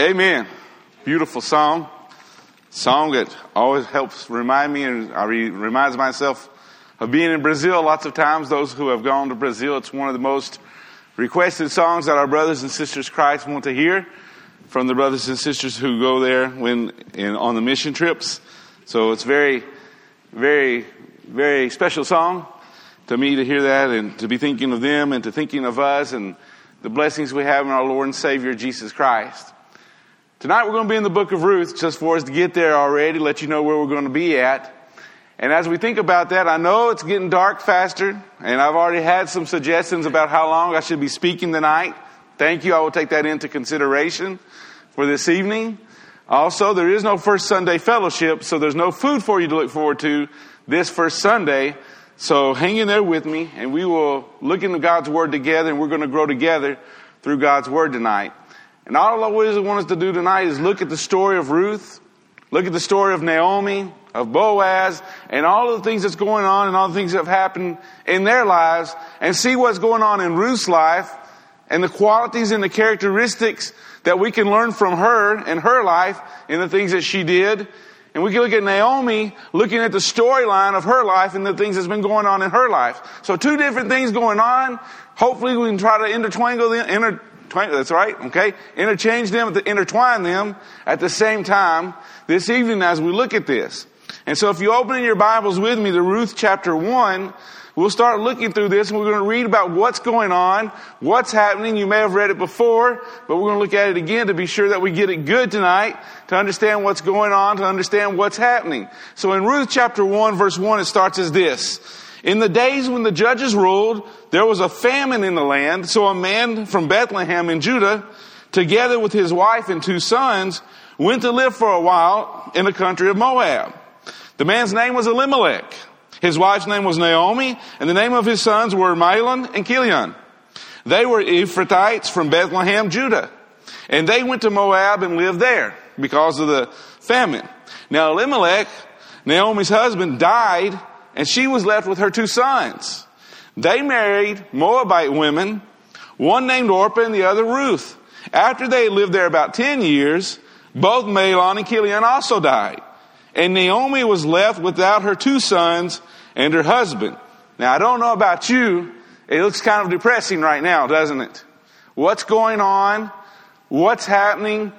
Amen. Beautiful song. Song that always helps remind me and I re- reminds myself of being in Brazil lots of times. Those who have gone to Brazil, it's one of the most requested songs that our brothers and sisters Christ want to hear from the brothers and sisters who go there when in, on the mission trips. So it's very, very, very special song to me to hear that and to be thinking of them and to thinking of us and the blessings we have in our Lord and Savior Jesus Christ. Tonight we're going to be in the book of Ruth just for us to get there already, let you know where we're going to be at. And as we think about that, I know it's getting dark faster, and I've already had some suggestions about how long I should be speaking tonight. Thank you. I will take that into consideration for this evening. Also, there is no first Sunday fellowship, so there's no food for you to look forward to this first Sunday. So hang in there with me, and we will look into God's Word together, and we're going to grow together through God's Word tonight. And all I really want us to do tonight is look at the story of Ruth, look at the story of Naomi, of Boaz, and all of the things that's going on and all the things that have happened in their lives, and see what's going on in Ruth's life and the qualities and the characteristics that we can learn from her and her life and the things that she did. And we can look at Naomi looking at the storyline of her life and the things that's been going on in her life. So two different things going on. Hopefully we can try to intertwingle them, inter, that's right, okay? Interchange them, intertwine them at the same time this evening as we look at this. And so if you open in your Bibles with me to Ruth chapter 1, we'll start looking through this and we're going to read about what's going on, what's happening. You may have read it before, but we're going to look at it again to be sure that we get it good tonight, to understand what's going on, to understand what's happening. So in Ruth chapter 1 verse 1, it starts as this. In the days when the judges ruled, there was a famine in the land, so a man from Bethlehem in Judah, together with his wife and two sons, went to live for a while in the country of Moab. The man's name was Elimelech. His wife's name was Naomi, and the name of his sons were Mahlon and Chilion. They were Ephrathites from Bethlehem, Judah. And they went to Moab and lived there because of the famine. Now Elimelech, Naomi's husband, died and she was left with her two sons. They married Moabite women, one named Orpah and the other Ruth. After they lived there about 10 years, both Mahlon and Chilion also died. And Naomi was left without her two sons and her husband. Now, I don't know about you. It looks kind of depressing right now, doesn't it? What's going on? What's happening?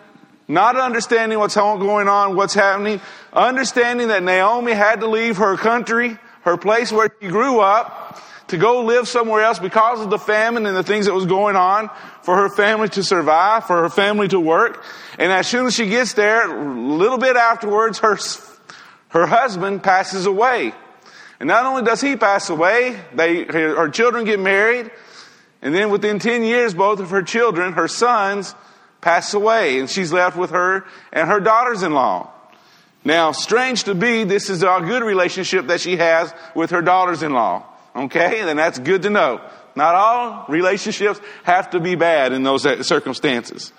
Not understanding what's going on, what's happening. Understanding that Naomi had to leave her country her place where she grew up, to go live somewhere else because of the famine and the things that was going on for her family to survive, for her family to work. And as soon as she gets there, a little bit afterwards, her, her husband passes away. And not only does he pass away, they, her children get married, and then within 10 years, both of her children, her sons, pass away, and she's left with her and her daughters-in-law. Now, strange to be, this is a good relationship that she has with her daughters-in-law. Okay? And that's good to know. Not all relationships have to be bad in those circumstances.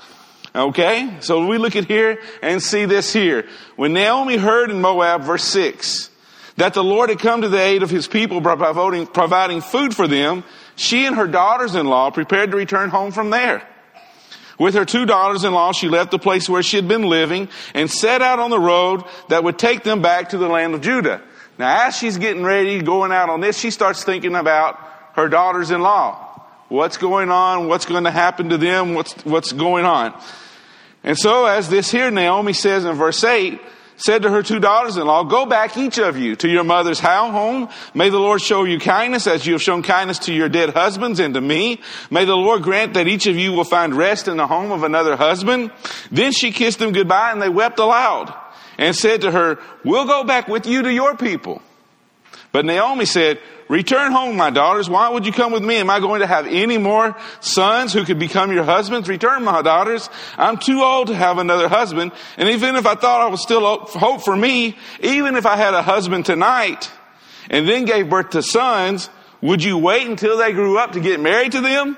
Okay? So we look at here and see this here. When Naomi heard in Moab, verse 6, that the Lord had come to the aid of his people by providing, providing food for them, she and her daughters-in-law prepared to return home from there. With her two daughters-in-law, she left the place where she had been living and set out on the road that would take them back to the land of Judah. Now, as she's getting ready, going out on this, she starts thinking about her daughters-in-law. What's going on? What's going to happen to them? What's, what's going on? And so, as this here, Naomi says in verse 8, said to her two daughters-in-law, go back each of you to your mother's house home. May the Lord show you kindness as you have shown kindness to your dead husbands and to me. May the Lord grant that each of you will find rest in the home of another husband. Then she kissed them goodbye and they wept aloud and said to her, we'll go back with you to your people. But Naomi said, Return home, my daughters. Why would you come with me? Am I going to have any more sons who could become your husbands? Return, my daughters. I'm too old to have another husband. And even if I thought I was still hope for me, even if I had a husband tonight and then gave birth to sons, would you wait until they grew up to get married to them?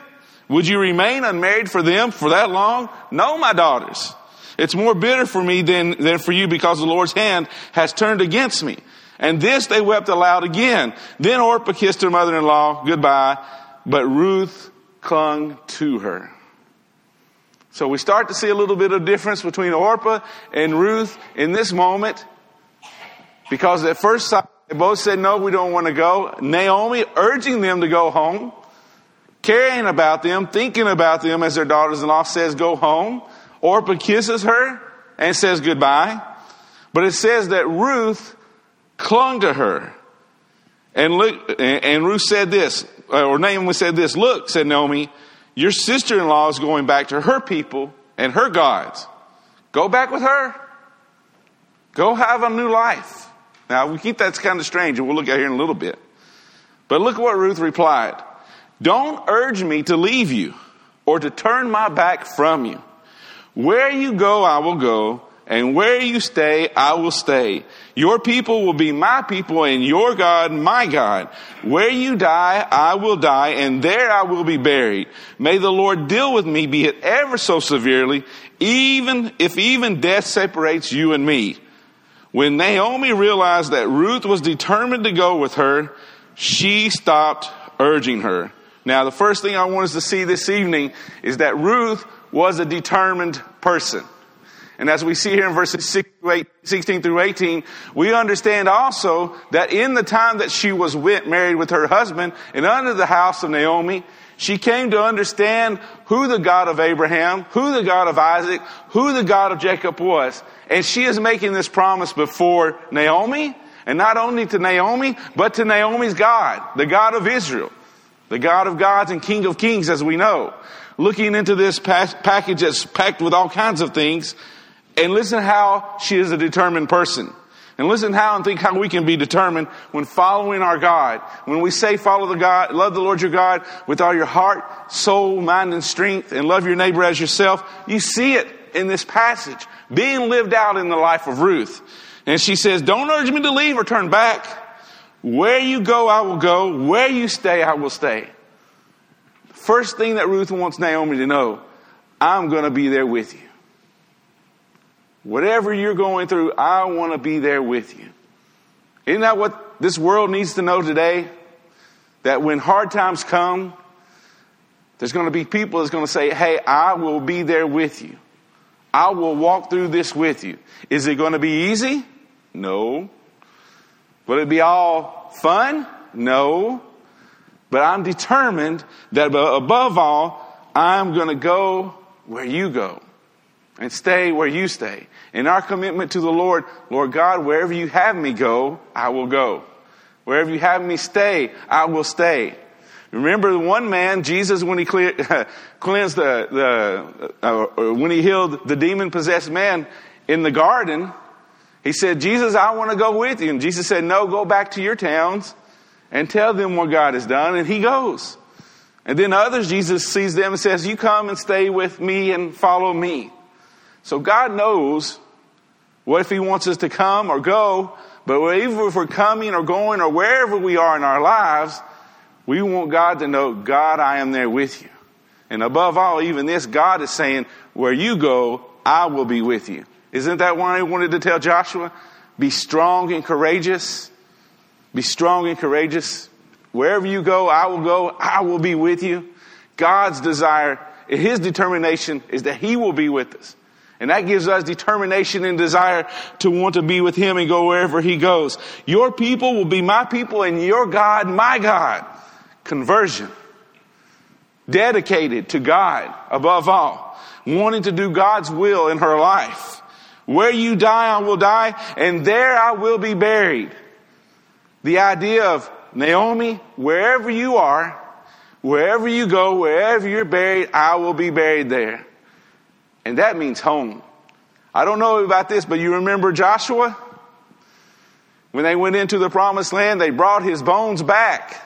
Would you remain unmarried for them for that long? No, my daughters. It's more bitter for me than, than for you because the Lord's hand has turned against me. And this they wept aloud again. Then Orpah kissed her mother-in-law goodbye, but Ruth clung to her. So we start to see a little bit of difference between Orpah and Ruth in this moment. Because at first sight, they both said, no, we don't want to go. Naomi urging them to go home, caring about them, thinking about them as their daughters-in-law says, go home. Orpah kisses her and says goodbye. But it says that Ruth clung to her. And, look, and Ruth said this, uh, or Naomi said this, look, said Naomi, your sister-in-law is going back to her people and her gods. Go back with her. Go have a new life. Now, we keep that kind of strange, and we'll look at here in a little bit. But look what Ruth replied. Don't urge me to leave you or to turn my back from you. Where you go, I will go, and where you stay, I will stay. Your people will be my people and your God, my God. Where you die, I will die and there I will be buried. May the Lord deal with me, be it ever so severely, even if even death separates you and me. When Naomi realized that Ruth was determined to go with her, she stopped urging her. Now, the first thing I want us to see this evening is that Ruth was a determined person. And as we see here in verses 16 through 18, we understand also that in the time that she was with, married with her husband and under the house of Naomi, she came to understand who the God of Abraham, who the God of Isaac, who the God of Jacob was. And she is making this promise before Naomi, and not only to Naomi, but to Naomi's God, the God of Israel, the God of gods and King of kings, as we know. Looking into this package that's packed with all kinds of things, and listen how she is a determined person. And listen how and think how we can be determined when following our God. When we say follow the God, love the Lord your God with all your heart, soul, mind, and strength, and love your neighbor as yourself, you see it in this passage being lived out in the life of Ruth. And she says, don't urge me to leave or turn back. Where you go, I will go. Where you stay, I will stay. First thing that Ruth wants Naomi to know, I'm going to be there with you. Whatever you're going through, I want to be there with you. Isn't that what this world needs to know today? That when hard times come, there's going to be people that's going to say, Hey, I will be there with you. I will walk through this with you. Is it going to be easy? No. Will it be all fun? No. But I'm determined that above all, I'm going to go where you go and stay where you stay. In our commitment to the Lord, Lord God, wherever you have me go, I will go. Wherever you have me stay, I will stay. Remember the one man, Jesus, when he clear, cleansed the, the uh, when he healed the demon possessed man in the garden, he said, Jesus, I want to go with you. And Jesus said, no, go back to your towns and tell them what God has done. And he goes. And then others, Jesus sees them and says, you come and stay with me and follow me. So God knows what if He wants us to come or go, but even if we're coming or going or wherever we are in our lives, we want God to know, God, I am there with you. And above all, even this, God is saying, where you go, I will be with you. Isn't that why He wanted to tell Joshua? Be strong and courageous. Be strong and courageous. Wherever you go, I will go. I will be with you. God's desire, His determination is that He will be with us. And that gives us determination and desire to want to be with Him and go wherever He goes. Your people will be my people and your God, my God. Conversion. Dedicated to God above all. Wanting to do God's will in her life. Where you die, I will die, and there I will be buried. The idea of Naomi, wherever you are, wherever you go, wherever you're buried, I will be buried there. And that means home. I don't know about this, but you remember Joshua? When they went into the promised land, they brought his bones back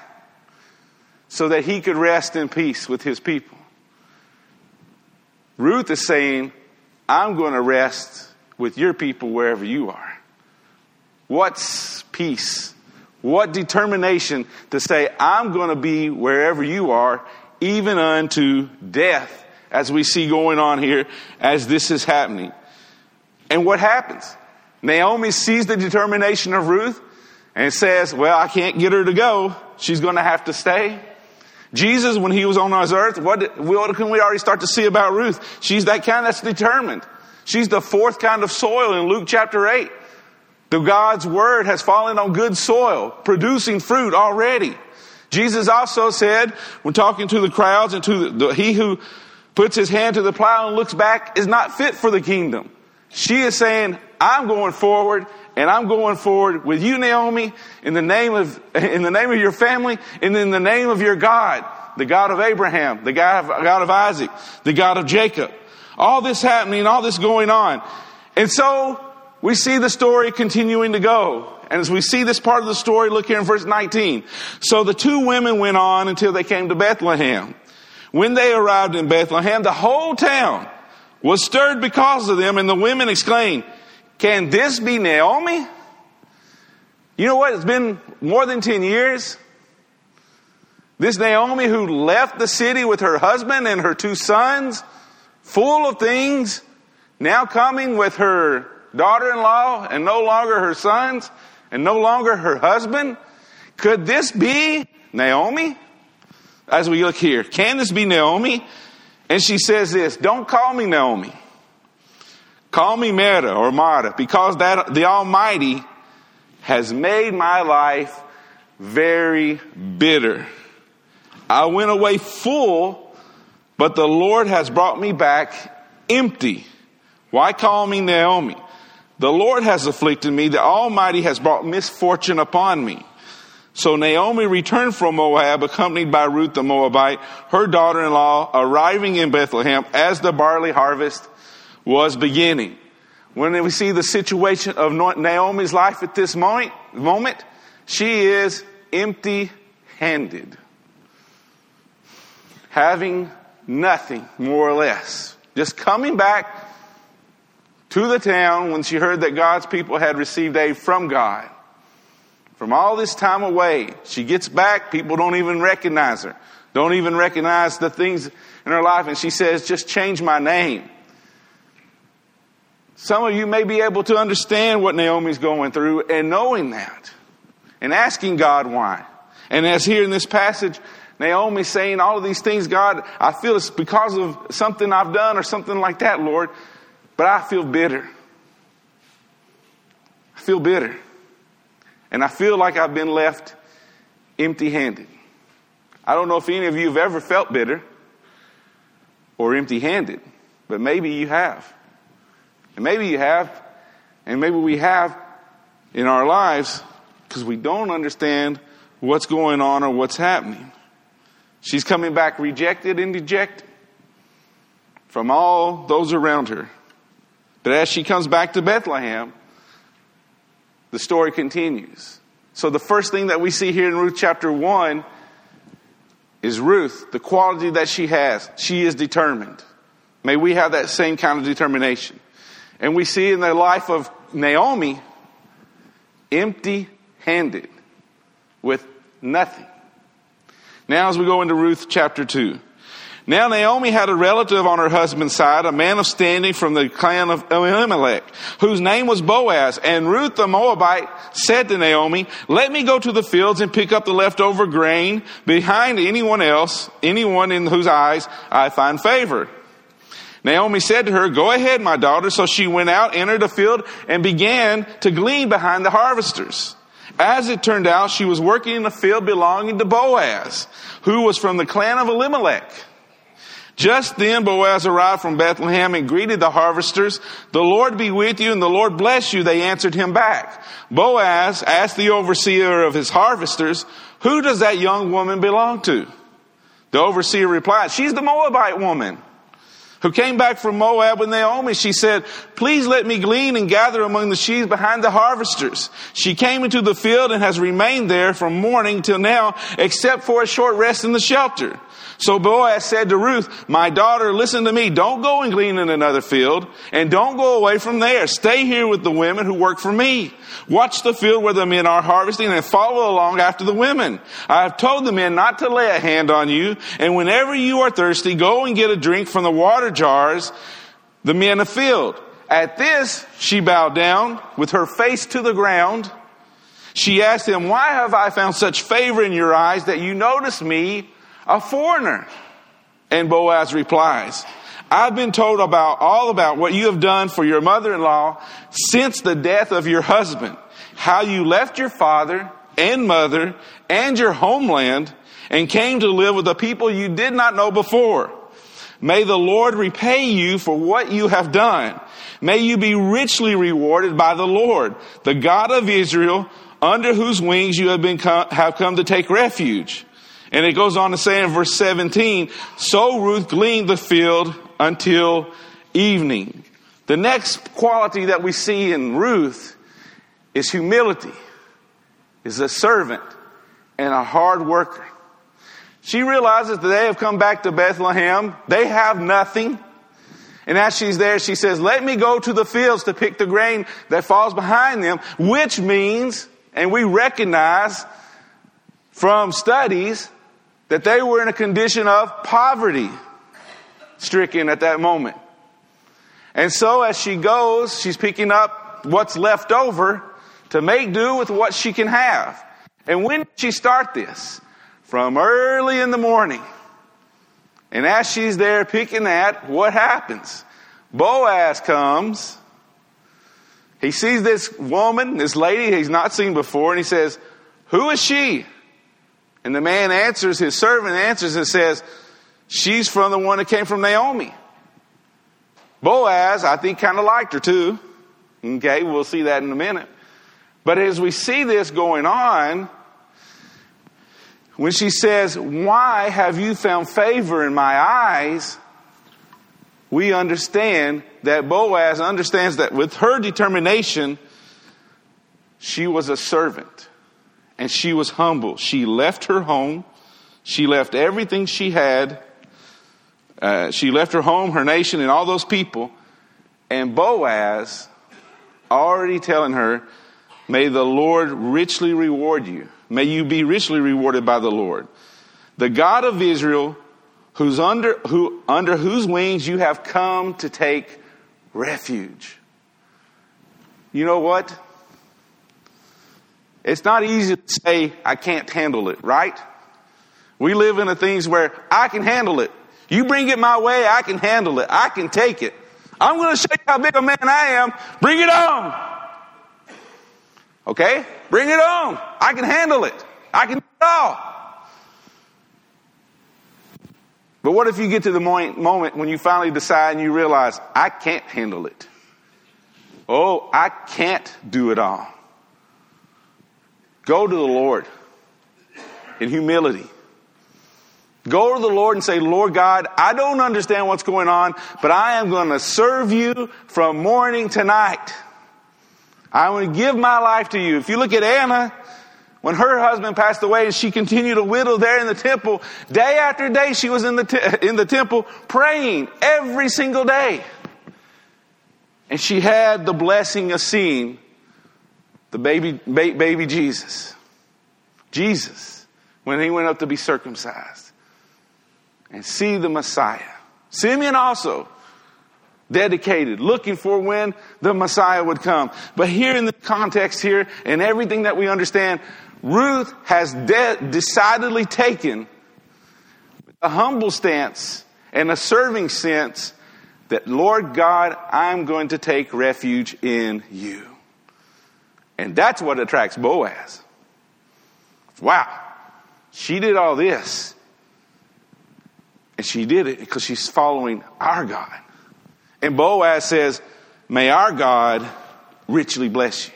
so that he could rest in peace with his people. Ruth is saying, I'm going to rest with your people wherever you are. What's peace? What determination to say, I'm going to be wherever you are, even unto death as we see going on here as this is happening. And what happens? Naomi sees the determination of Ruth and says, well, I can't get her to go. She's going to have to stay. Jesus, when he was on this earth, what, what can we already start to see about Ruth? She's that kind that's determined. She's the fourth kind of soil in Luke chapter 8. The God's word has fallen on good soil, producing fruit already. Jesus also said, when talking to the crowds and to the, the, he who puts his hand to the plow and looks back is not fit for the kingdom. She is saying, I'm going forward and I'm going forward with you, Naomi, in the name of, in the name of your family and in the name of your God, the God of Abraham, the God of, God of Isaac, the God of Jacob. All this happening, all this going on. And so we see the story continuing to go. And as we see this part of the story, look here in verse 19. So the two women went on until they came to Bethlehem. When they arrived in Bethlehem, the whole town was stirred because of them, and the women exclaimed, Can this be Naomi? You know what? It's been more than 10 years. This Naomi who left the city with her husband and her two sons, full of things, now coming with her daughter in law and no longer her sons and no longer her husband? Could this be Naomi? As we look here, can this be Naomi? And she says this, don't call me Naomi. Call me Mara or Mara because that the Almighty has made my life very bitter. I went away full, but the Lord has brought me back empty. Why call me Naomi? The Lord has afflicted me. The Almighty has brought misfortune upon me. So Naomi returned from Moab, accompanied by Ruth the Moabite, her daughter-in-law, arriving in Bethlehem as the barley harvest was beginning. When we see the situation of Naomi's life at this moment, moment she is empty-handed, having nothing more or less, just coming back to the town when she heard that God's people had received aid from God. From all this time away, she gets back, people don't even recognize her, don't even recognize the things in her life, and she says, just change my name. Some of you may be able to understand what Naomi's going through and knowing that and asking God why. And as here in this passage, Naomi saying all of these things, God, I feel it's because of something I've done or something like that, Lord. But I feel bitter. I feel bitter. And I feel like I've been left empty handed. I don't know if any of you have ever felt bitter or empty handed, but maybe you have. And maybe you have, and maybe we have in our lives because we don't understand what's going on or what's happening. She's coming back rejected and dejected from all those around her. But as she comes back to Bethlehem, the story continues. So the first thing that we see here in Ruth chapter 1 is Ruth, the quality that she has. She is determined. May we have that same kind of determination. And we see in the life of Naomi, empty handed, with nothing. Now, as we go into Ruth chapter 2, now Naomi had a relative on her husband's side, a man of standing from the clan of Elimelech, whose name was Boaz. And Ruth the Moabite said to Naomi, let me go to the fields and pick up the leftover grain behind anyone else, anyone in whose eyes I find favor. Naomi said to her, go ahead, my daughter. So she went out, entered a field, and began to glean behind the harvesters. As it turned out, she was working in a field belonging to Boaz, who was from the clan of Elimelech. Just then Boaz arrived from Bethlehem and greeted the harvesters. The Lord be with you and the Lord bless you. They answered him back. Boaz asked the overseer of his harvesters, who does that young woman belong to? The overseer replied, she's the Moabite woman who came back from Moab with Naomi. She said, please let me glean and gather among the sheaves behind the harvesters. She came into the field and has remained there from morning till now, except for a short rest in the shelter. So Boaz said to Ruth, my daughter, listen to me. Don't go and glean in another field and don't go away from there. Stay here with the women who work for me. Watch the field where the men are harvesting and follow along after the women. I have told the men not to lay a hand on you. And whenever you are thirsty, go and get a drink from the water jars, the men have filled. At this, she bowed down with her face to the ground. She asked him, why have I found such favor in your eyes that you notice me A foreigner. And Boaz replies, I've been told about all about what you have done for your mother-in-law since the death of your husband, how you left your father and mother and your homeland and came to live with a people you did not know before. May the Lord repay you for what you have done. May you be richly rewarded by the Lord, the God of Israel, under whose wings you have been have come to take refuge. And it goes on to say in verse 17, so Ruth gleaned the field until evening. The next quality that we see in Ruth is humility, is a servant and a hard worker. She realizes that they have come back to Bethlehem. They have nothing. And as she's there, she says, let me go to the fields to pick the grain that falls behind them, which means, and we recognize from studies, that they were in a condition of poverty stricken at that moment. And so as she goes, she's picking up what's left over to make do with what she can have. And when did she start this? From early in the morning. And as she's there picking that, what happens? Boaz comes. He sees this woman, this lady he's not seen before, and he says, Who is she? And the man answers, his servant answers and says, She's from the one that came from Naomi. Boaz, I think, kind of liked her too. Okay, we'll see that in a minute. But as we see this going on, when she says, Why have you found favor in my eyes? We understand that Boaz understands that with her determination, she was a servant and she was humble. She left her home. She left everything she had uh, she left her home, her nation, and all those people. And Boaz already telling her, May the Lord richly reward you. May you be richly rewarded by the Lord. The God of Israel, who's under, who, under whose wings you have come to take refuge. You know what? It's not easy to say, I can't handle it, right? We live in the things where I can handle it. You bring it my way, I can handle it. I can take it. I'm going to show you how big a man I am. Bring it on. Okay? Bring it on. I can handle it. I can do it all. But what if you get to the moment when you finally decide and you realize, I can't handle it? Oh, I can't do it all. Go to the Lord in humility. Go to the Lord and say, Lord God, I don't understand what's going on, but I am going to serve you from morning to night. I want to give my life to you. If you look at Anna, when her husband passed away and she continued to whittle there in the temple, day after day she was in the, te- in the temple praying every single day. And she had the blessing of seeing the baby, ba- baby Jesus. Jesus, when he went up to be circumcised and see the Messiah. Simeon also dedicated, looking for when the Messiah would come. But here in the context here and everything that we understand, Ruth has de- decidedly taken a humble stance and a serving sense that, Lord God, I'm going to take refuge in you. And that's what attracts Boaz. Wow. She did all this. And she did it because she's following our God. And Boaz says, May our God richly bless you.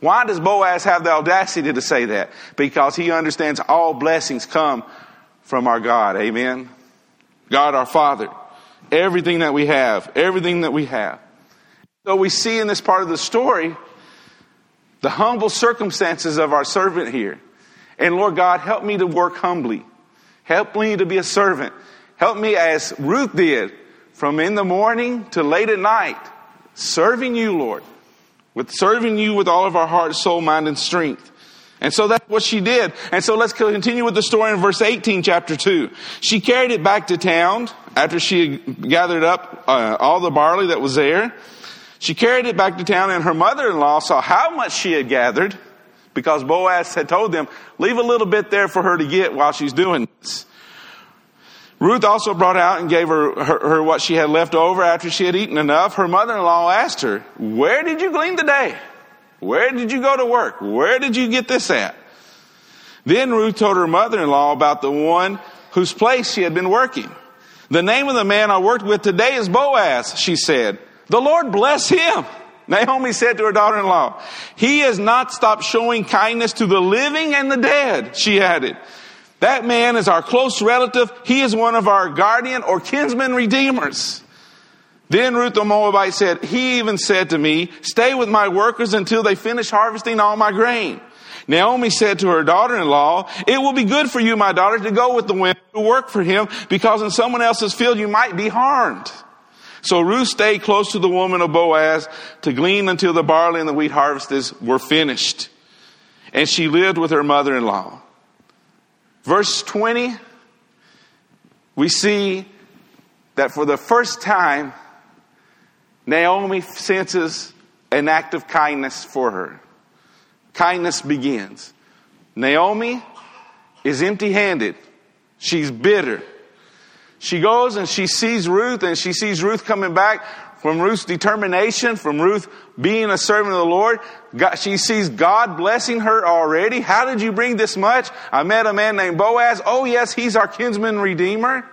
Why does Boaz have the audacity to say that? Because he understands all blessings come from our God. Amen. God our Father. Everything that we have, everything that we have. So we see in this part of the story the humble circumstances of our servant here. And Lord God, help me to work humbly. Help me to be a servant. Help me as Ruth did from in the morning to late at night, serving you, Lord, with serving you with all of our heart, soul, mind, and strength. And so that's what she did. And so let's continue with the story in verse 18, chapter 2. She carried it back to town after she had gathered up uh, all the barley that was there. She carried it back to town and her mother-in-law saw how much she had gathered because Boaz had told them, leave a little bit there for her to get while she's doing this. Ruth also brought out and gave her, her, her, what she had left over after she had eaten enough. Her mother-in-law asked her, where did you glean today? Where did you go to work? Where did you get this at? Then Ruth told her mother-in-law about the one whose place she had been working. The name of the man I worked with today is Boaz, she said. The Lord bless him. Naomi said to her daughter-in-law, he has not stopped showing kindness to the living and the dead, she added. That man is our close relative. He is one of our guardian or kinsman redeemers. Then Ruth the Moabite said, he even said to me, stay with my workers until they finish harvesting all my grain. Naomi said to her daughter-in-law, it will be good for you, my daughter, to go with the women who work for him because in someone else's field you might be harmed. So Ruth stayed close to the woman of Boaz to glean until the barley and the wheat harvests were finished. And she lived with her mother-in-law. Verse 20, we see that for the first time, Naomi senses an act of kindness for her. Kindness begins. Naomi is empty handed. She's bitter. She goes and she sees Ruth and she sees Ruth coming back from Ruth's determination, from Ruth being a servant of the Lord. God, she sees God blessing her already. How did you bring this much? I met a man named Boaz. Oh yes, he's our kinsman redeemer.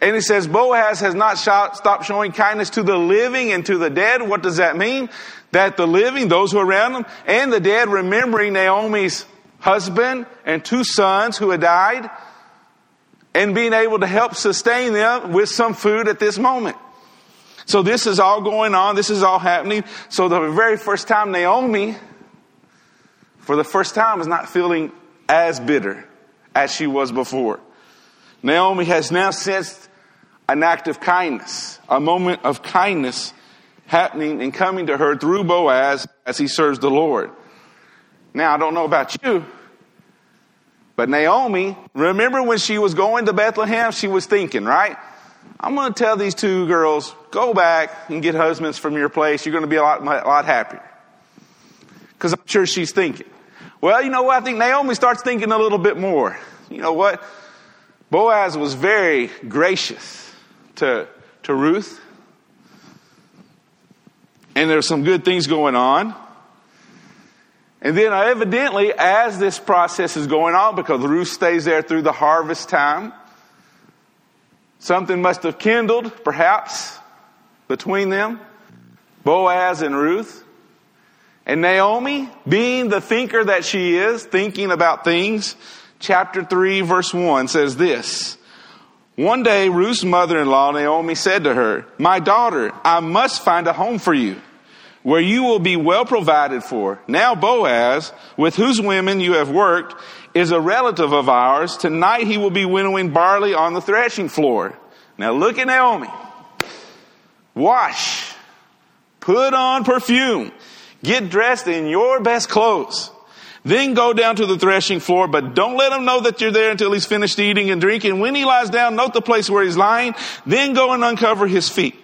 And he says Boaz has not stopped showing kindness to the living and to the dead. What does that mean? That the living, those who are around them, and the dead remembering Naomi's husband and two sons who had died and being able to help sustain them with some food at this moment. So this is all going on. This is all happening. So the very first time Naomi, for the first time, is not feeling as bitter as she was before. Naomi has now sensed an act of kindness, a moment of kindness happening and coming to her through Boaz as he serves the Lord. Now, I don't know about you, but Naomi, remember when she was going to Bethlehem, she was thinking, right? I'm going to tell these two girls, go back and get husbands from your place. You're going to be a lot, a lot happier. Because I'm sure she's thinking. Well, you know what? I think Naomi starts thinking a little bit more. You know what? Boaz was very gracious to, to Ruth. And there's some good things going on. And then evidently, as this process is going on, because Ruth stays there through the harvest time, Something must have kindled, perhaps, between them, Boaz and Ruth. And Naomi, being the thinker that she is, thinking about things, chapter 3, verse 1 says this. One day, Ruth's mother-in-law, Naomi, said to her, My daughter, I must find a home for you where you will be well provided for. Now Boaz, with whose women you have worked, is a relative of ours. Tonight he will be winnowing barley on the threshing floor. Now look at Naomi. Wash. Put on perfume. Get dressed in your best clothes. Then go down to the threshing floor, but don't let him know that you're there until he's finished eating and drinking. When he lies down, note the place where he's lying. Then go and uncover his feet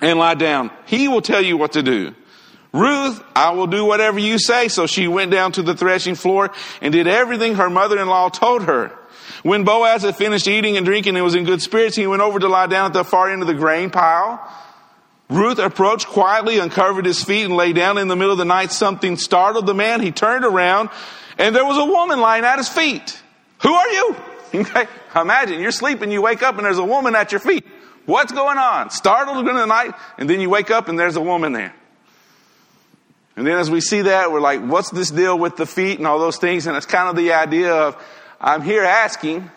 and lie down. He will tell you what to do. Ruth, I will do whatever you say. So she went down to the threshing floor and did everything her mother-in-law told her. When Boaz had finished eating and drinking and was in good spirits, he went over to lie down at the far end of the grain pile. Ruth approached quietly, uncovered his feet, and lay down in the middle of the night. Something startled the man. He turned around, and there was a woman lying at his feet. Who are you? Okay. Imagine you're sleeping, you wake up, and there's a woman at your feet. What's going on? Startled in the night, and then you wake up, and there's a woman there. And then as we see that, we're like, what's this deal with the feet and all those things? And it's kind of the idea of, I'm here asking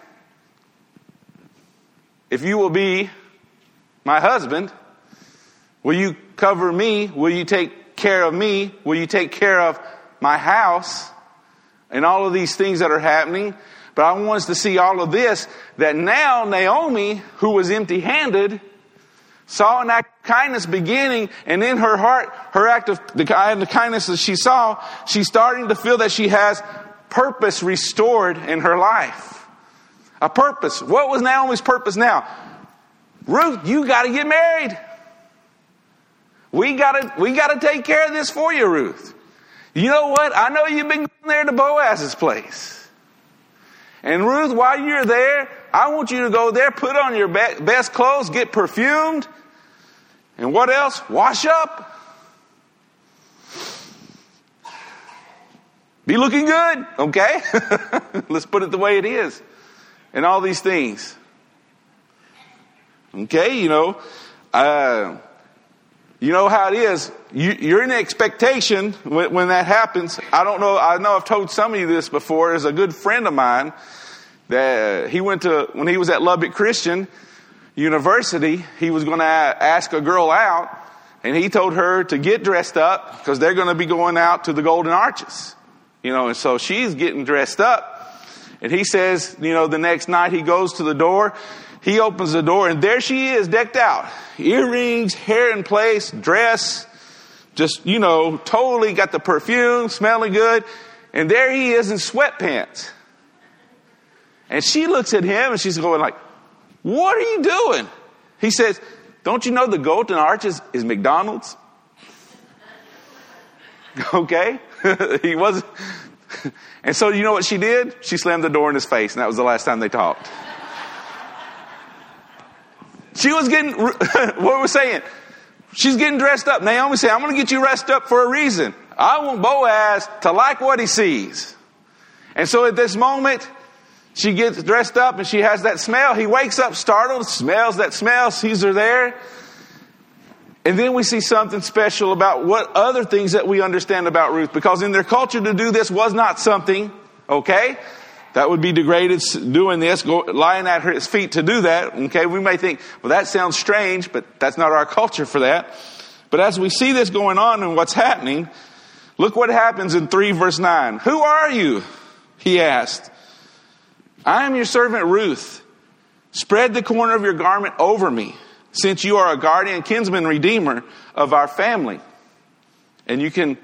if you will be my husband. Will you cover me? Will you take care of me? Will you take care of my house? And all of these things that are happening. But I want us to see all of this that now Naomi, who was empty handed, saw an act of kindness beginning, and in her heart, her act of the of kindness that she saw, she's starting to feel that she has purpose restored in her life. A purpose. What was Naomi's purpose now? Ruth, you gotta get married. We gotta, we gotta take care of this for you, Ruth. You know what? I know you've been going there to Boaz's place. And Ruth, while you're there, I want you to go there, put on your best clothes, get perfumed, and what else? Wash up. Be looking good, okay? Let's put it the way it is. And all these things. Okay, you know, uh, you know how it is. You, are in expectation when, when, that happens. I don't know. I know I've told some of you this before. There's a good friend of mine that uh, he went to when he was at Lubbock Christian University. He was going to ask a girl out, and he told her to get dressed up because they're going to be going out to the Golden Arches. You know, and so she's getting dressed up. And he says, you know, the next night he goes to the door he opens the door and there she is decked out. Earrings, hair in place, dress, just, you know, totally got the perfume, smelling good. And there he is in sweatpants. And she looks at him and she's going like, what are you doing? He says, don't you know the Golden Arches is McDonald's? okay? he wasn't. and so you know what she did? She slammed the door in his face and that was the last time they talked. She was getting, what we're saying, she's getting dressed up. Naomi said, I'm going to get you dressed up for a reason. I want Boaz to like what he sees. And so at this moment, she gets dressed up and she has that smell. He wakes up startled, smells that smell, sees her there. And then we see something special about what other things that we understand about Ruth, because in their culture to do this was not something, okay? That would be degraded doing this, go, lying at his feet to do that. Okay, we may think, well, that sounds strange, but that's not our culture for that. But as we see this going on and what's happening, look what happens in 3 verse 9. Who are you? He asked. I am your servant Ruth. Spread the corner of your garment over me, since you are a guardian kinsman redeemer of our family. And you can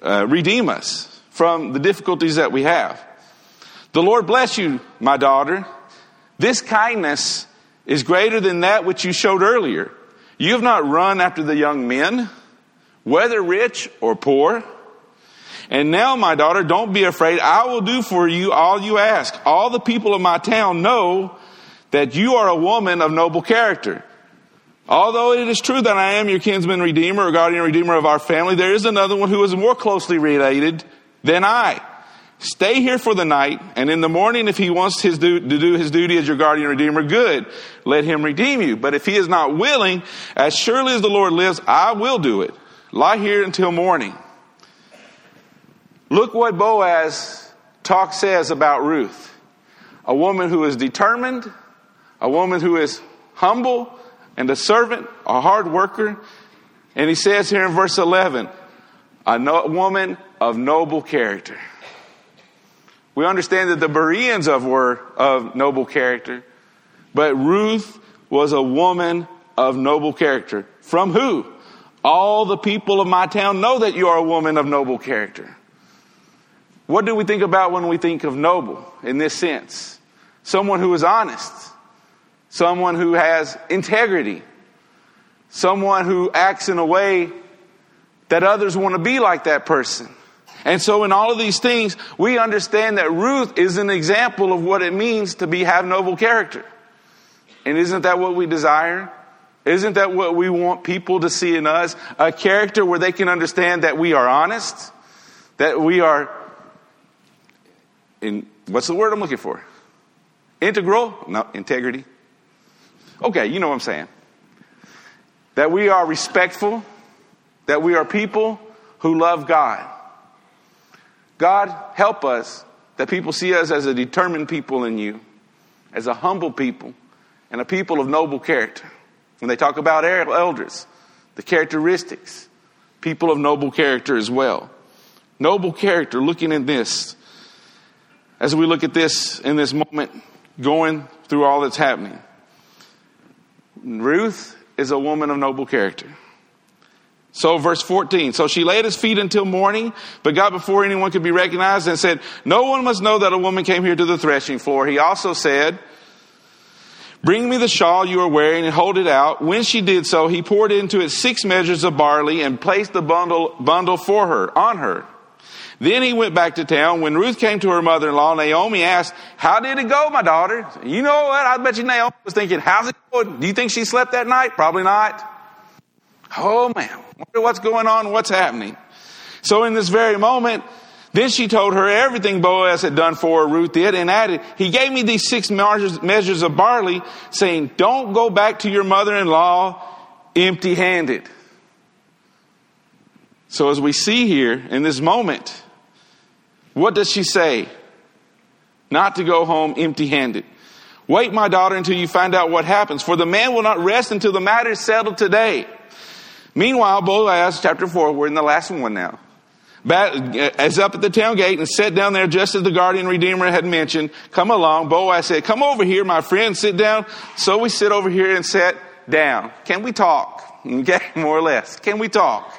uh, redeem us from the difficulties that we have. The Lord bless you, my daughter. This kindness is greater than that which you showed earlier. You have not run after the young men, whether rich or poor. And now, my daughter, don't be afraid. I will do for you all you ask. All the people of my town know that you are a woman of noble character. Although it is true that I am your kinsman redeemer or guardian redeemer of our family, there is another one who is more closely related than I. Stay here for the night, and in the morning, if he wants his do, to do his duty as your guardian redeemer, good. Let him redeem you. But if he is not willing, as surely as the Lord lives, I will do it. Lie here until morning. Look what Boaz talk says about Ruth. A woman who is determined, a woman who is humble and a servant, a hard worker. And he says here in verse 11, a no, woman of noble character. We understand that the Bereans of were of noble character, but Ruth was a woman of noble character. From who? All the people of my town know that you are a woman of noble character. What do we think about when we think of noble in this sense? Someone who is honest, someone who has integrity, someone who acts in a way that others want to be like that person. And so in all of these things, we understand that Ruth is an example of what it means to be have noble character. And isn't that what we desire? Isn't that what we want people to see in us? A character where they can understand that we are honest, that we are in what's the word I'm looking for? Integral? No, integrity. Okay, you know what I'm saying. That we are respectful, that we are people who love God. God, help us that people see us as a determined people in you, as a humble people, and a people of noble character. When they talk about elders, the characteristics, people of noble character as well. Noble character, looking in this, as we look at this in this moment, going through all that's happening. Ruth is a woman of noble character. So verse 14. So she laid his feet until morning, but got before anyone could be recognized and said, no one must know that a woman came here to the threshing floor. He also said, bring me the shawl you are wearing and hold it out. When she did so, he poured into it six measures of barley and placed the bundle, bundle for her, on her. Then he went back to town. When Ruth came to her mother-in-law, Naomi asked, how did it go, my daughter? You know what? I bet you Naomi was thinking, how's it going? Do you think she slept that night? Probably not. Oh man, wonder what's going on, what's happening. So in this very moment, then she told her everything Boaz had done for her, Ruth did, and added, He gave me these six measures of barley, saying, Don't go back to your mother in law empty handed. So as we see here in this moment, what does she say? Not to go home empty handed. Wait, my daughter, until you find out what happens, for the man will not rest until the matter is settled today. Meanwhile, Boaz, chapter 4, we're in the last one now, uh, is up at the town gate and sat down there just as the guardian redeemer had mentioned. Come along. Boaz said, Come over here, my friend, sit down. So we sit over here and sat down. Can we talk? Okay, more or less. Can we talk?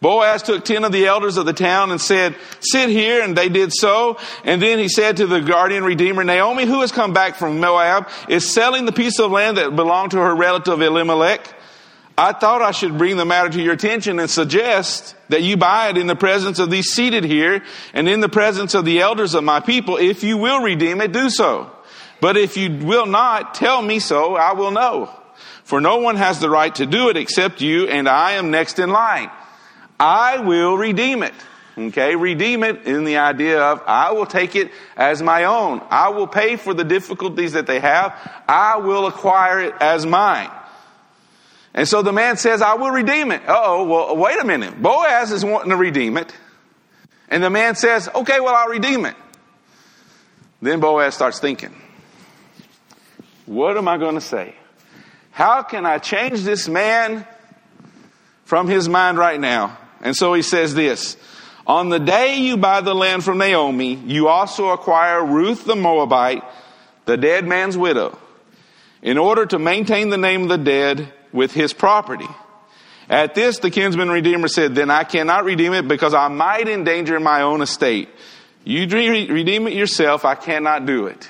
Boaz took ten of the elders of the town and said, sit here, and they did so. And then he said to the guardian redeemer, Naomi, who has come back from Moab, is selling the piece of land that belonged to her relative Elimelech. I thought I should bring the matter to your attention and suggest that you buy it in the presence of these seated here and in the presence of the elders of my people. If you will redeem it, do so. But if you will not, tell me so, I will know. For no one has the right to do it except you, and I am next in line. I will redeem it. Okay, redeem it in the idea of I will take it as my own. I will pay for the difficulties that they have. I will acquire it as mine. And so the man says, I will redeem it. oh, well, wait a minute. Boaz is wanting to redeem it. And the man says, okay, well, I'll redeem it. Then Boaz starts thinking, what am I going to say? How can I change this man from his mind right now? And so he says this, on the day you buy the land from Naomi, you also acquire Ruth the Moabite, the dead man's widow, in order to maintain the name of the dead with his property. At this, the kinsman redeemer said, Then I cannot redeem it because I might endanger my own estate. You redeem it yourself, I cannot do it.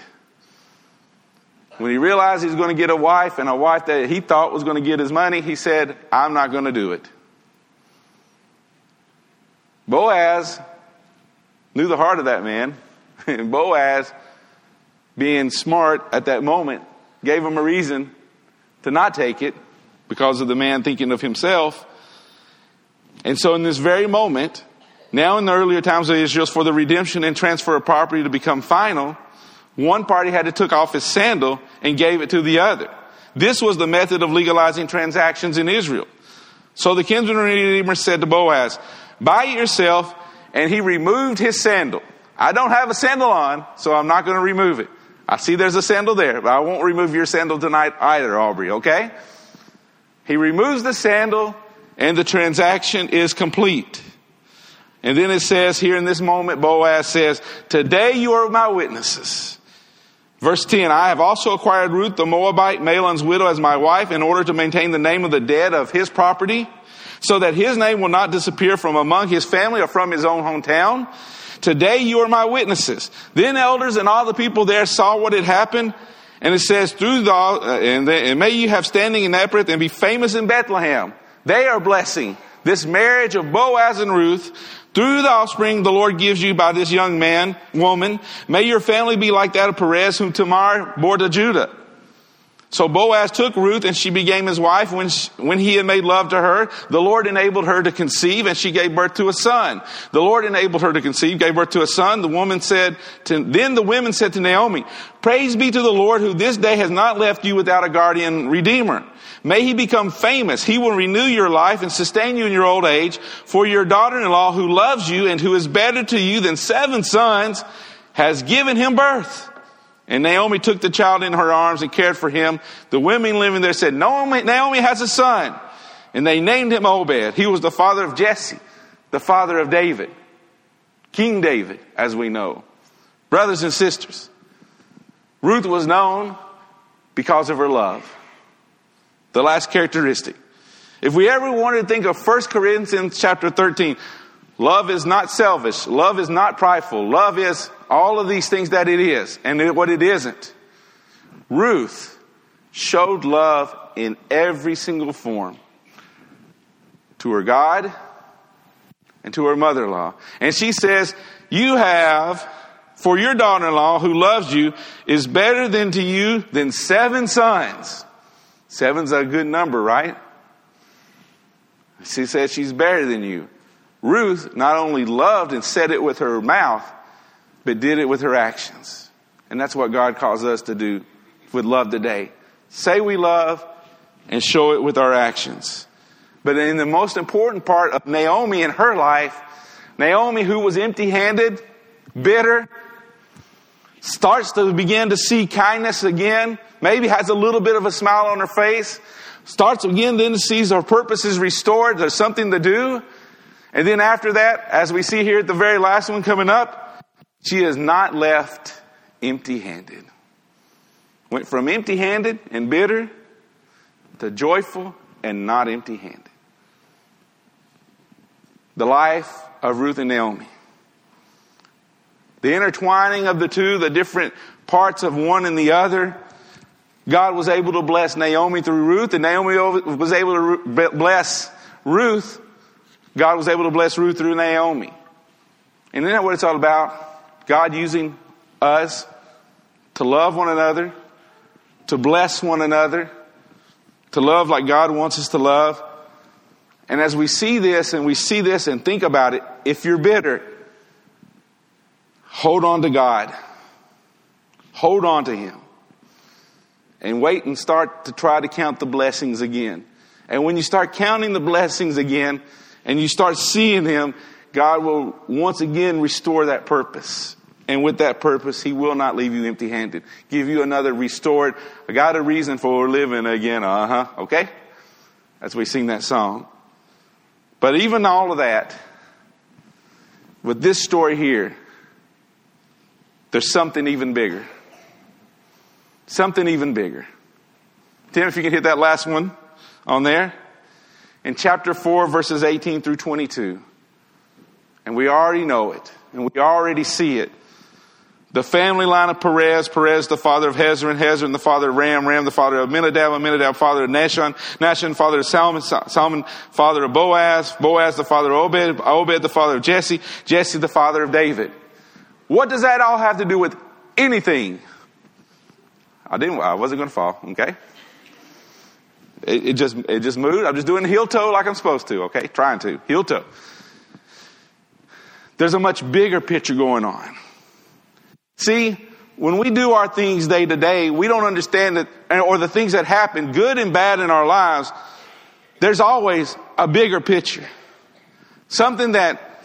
When he realized he's going to get a wife and a wife that he thought was going to get his money, he said, I'm not going to do it. Boaz knew the heart of that man. And Boaz, being smart at that moment, gave him a reason to not take it because of the man thinking of himself. And so in this very moment, now in the earlier times of Israel, for the redemption and transfer of property to become final, one party had to took off his sandal and gave it to the other. This was the method of legalizing transactions in Israel. So the kinsman redeemer said to Boaz, it yourself, and he removed his sandal. I don't have a sandal on, so I'm not going to remove it. I see there's a sandal there, but I won't remove your sandal tonight either, Aubrey, okay? He removes the sandal and the transaction is complete. And then it says here in this moment, Boaz says, Today you are my witnesses. Verse 10, I have also acquired Ruth the Moabite, Mahlon's widow, as my wife in order to maintain the name of the dead of his property, so that his name will not disappear from among his family or from his own hometown. Today you are my witnesses. Then elders and all the people there saw what had happened and it says, through the, uh, and, the, and may you have standing in Ephrath and be famous in Bethlehem. They are blessing this marriage of Boaz and Ruth through the offspring the Lord gives you by this young man, woman. May your family be like that of Perez, whom Tamar bore to Judah. So Boaz took Ruth and she became his wife. When, she, when he had made love to her, the Lord enabled her to conceive and she gave birth to a son. The Lord enabled her to conceive, gave birth to a son. The woman said to, then the women said to Naomi, praise be to the Lord who this day has not left you without a guardian redeemer. May he become famous. He will renew your life and sustain you in your old age. For your daughter-in-law who loves you and who is better to you than seven sons has given him birth. And Naomi took the child in her arms and cared for him. The women living there said, Naomi, Naomi has a son. And they named him Obed. He was the father of Jesse, the father of David, King David, as we know. Brothers and sisters, Ruth was known because of her love. The last characteristic. If we ever wanted to think of 1 Corinthians chapter 13, love is not selfish. Love is not prideful. Love is all of these things that it is and what it isn't. Ruth showed love in every single form to her God and to her mother-in-law. And she says, you have for your daughter-in-law who loves you is better than to you than seven sons. Seven's a good number, right? She says she's better than you. Ruth not only loved and said it with her mouth, but did it with her actions. And that's what God calls us to do with love today. Say we love and show it with our actions. But in the most important part of Naomi in her life, Naomi, who was empty handed, bitter, starts to begin to see kindness again, maybe has a little bit of a smile on her face, starts again then sees her purpose is restored, there's something to do. And then after that, as we see here at the very last one coming up, she is not left empty handed. Went from empty handed and bitter to joyful and not empty handed. The life of Ruth and Naomi. The intertwining of the two, the different parts of one and the other. God was able to bless Naomi through Ruth, and Naomi was able to bless Ruth. God was able to bless Ruth through Naomi. And isn't that what it's all about? God using us to love one another, to bless one another, to love like God wants us to love. And as we see this and we see this and think about it, if you're bitter, hold on to God. Hold on to Him. And wait and start to try to count the blessings again. And when you start counting the blessings again and you start seeing Him, God will once again restore that purpose. And with that purpose, He will not leave you empty handed. Give you another restored, I got a reason for living again. Uh huh. Okay? As we sing that song. But even all of that, with this story here, there's something even bigger. Something even bigger. Tim, if you can hit that last one on there. In chapter 4, verses 18 through 22. And we already know it, and we already see it. The family line of Perez, Perez the father of Hezron, Hezron the father of Ram, Ram the father of Amminadab, Amminadab father of Nahshon, Nahshon father of Salmon, Salmon father of Boaz, Boaz the father of Obed, Obed the father of Jesse, Jesse the father of David. What does that all have to do with anything? I didn't, I wasn't going to fall, okay? It, it, just, it just moved. I'm just doing heel toe like I'm supposed to, okay? Trying to. Heel toe. There's a much bigger picture going on. See, when we do our things day to day, we don't understand that, or the things that happen, good and bad in our lives, there's always a bigger picture. Something that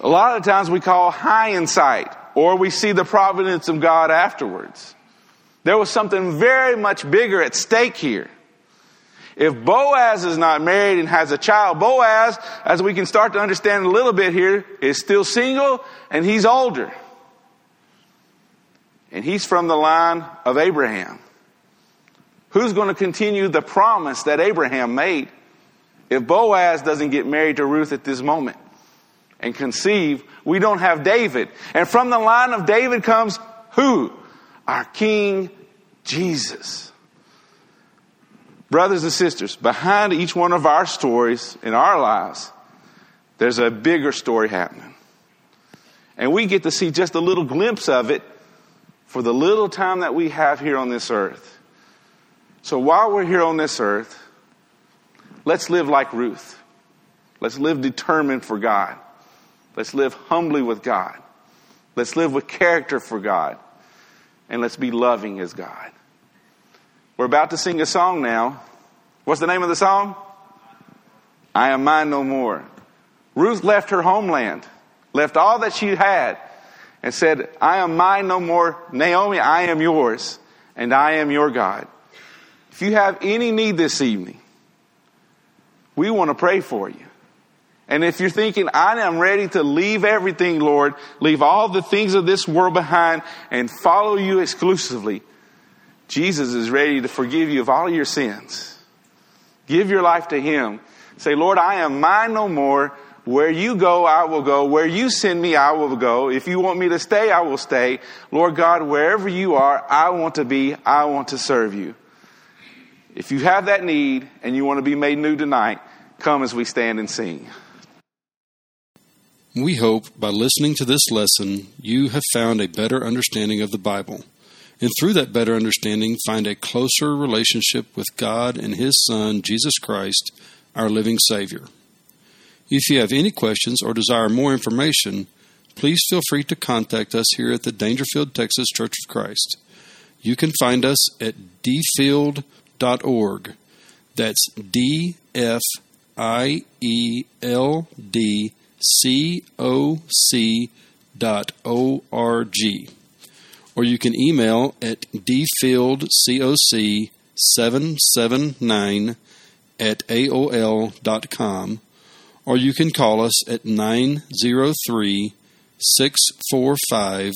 a lot of times we call hindsight, or we see the providence of God afterwards. There was something very much bigger at stake here. If Boaz is not married and has a child, Boaz, as we can start to understand a little bit here, is still single and he's older. And he's from the line of Abraham. Who's going to continue the promise that Abraham made if Boaz doesn't get married to Ruth at this moment and conceive? We don't have David. And from the line of David comes who? Our King Jesus. Brothers and sisters, behind each one of our stories in our lives, there's a bigger story happening. And we get to see just a little glimpse of it for the little time that we have here on this earth. So while we're here on this earth, let's live like Ruth. Let's live determined for God. Let's live humbly with God. Let's live with character for God. And let's be loving as God. We're about to sing a song now. What's the name of the song? I am mine no more. Ruth left her homeland, left all that she had and said, I am mine no more. Naomi, I am yours, and I am your God. If you have any need this evening, we want to pray for you. And if you're thinking, I am ready to leave everything, Lord, leave all the things of this world behind and follow you exclusively, Jesus is ready to forgive you of all your sins. Give your life to Him. Say, Lord, I am mine no more. Where you go, I will go. Where you send me, I will go. If you want me to stay, I will stay. Lord God, wherever you are, I want to be. I want to serve you. If you have that need and you want to be made new tonight, come as we stand and sing. We hope by listening to this lesson you have found a better understanding of the Bible, and through that better understanding, find a closer relationship with God and His Son, Jesus Christ, our living Savior. If you have any questions or desire more information, please feel free to contact us here at the Daingerfield, Texas Church of Christ. You can find us at dfield.org. That's D F I E L D C O C dot O R G. Or you can email at dfieldcoc779 at AOL dot com. Or you can call us at 903 645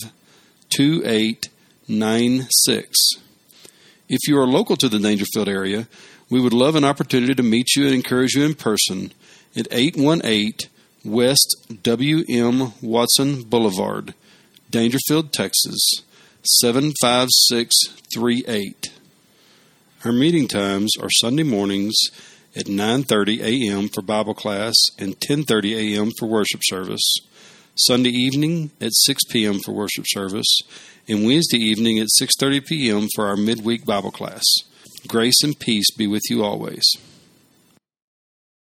2896. If you are local to the Daingerfield area, we would love an opportunity to meet you and encourage you in person at 818 West W.M. Watson Boulevard, Daingerfield, Texas 75638. Our meeting times are Sunday mornings at 9:30 a.m. for Bible class and 10:30 a.m. for worship service. Sunday evening at 6 p.m. for worship service, and Wednesday evening at 6:30 p.m. for our midweek Bible class. Grace and peace be with you always.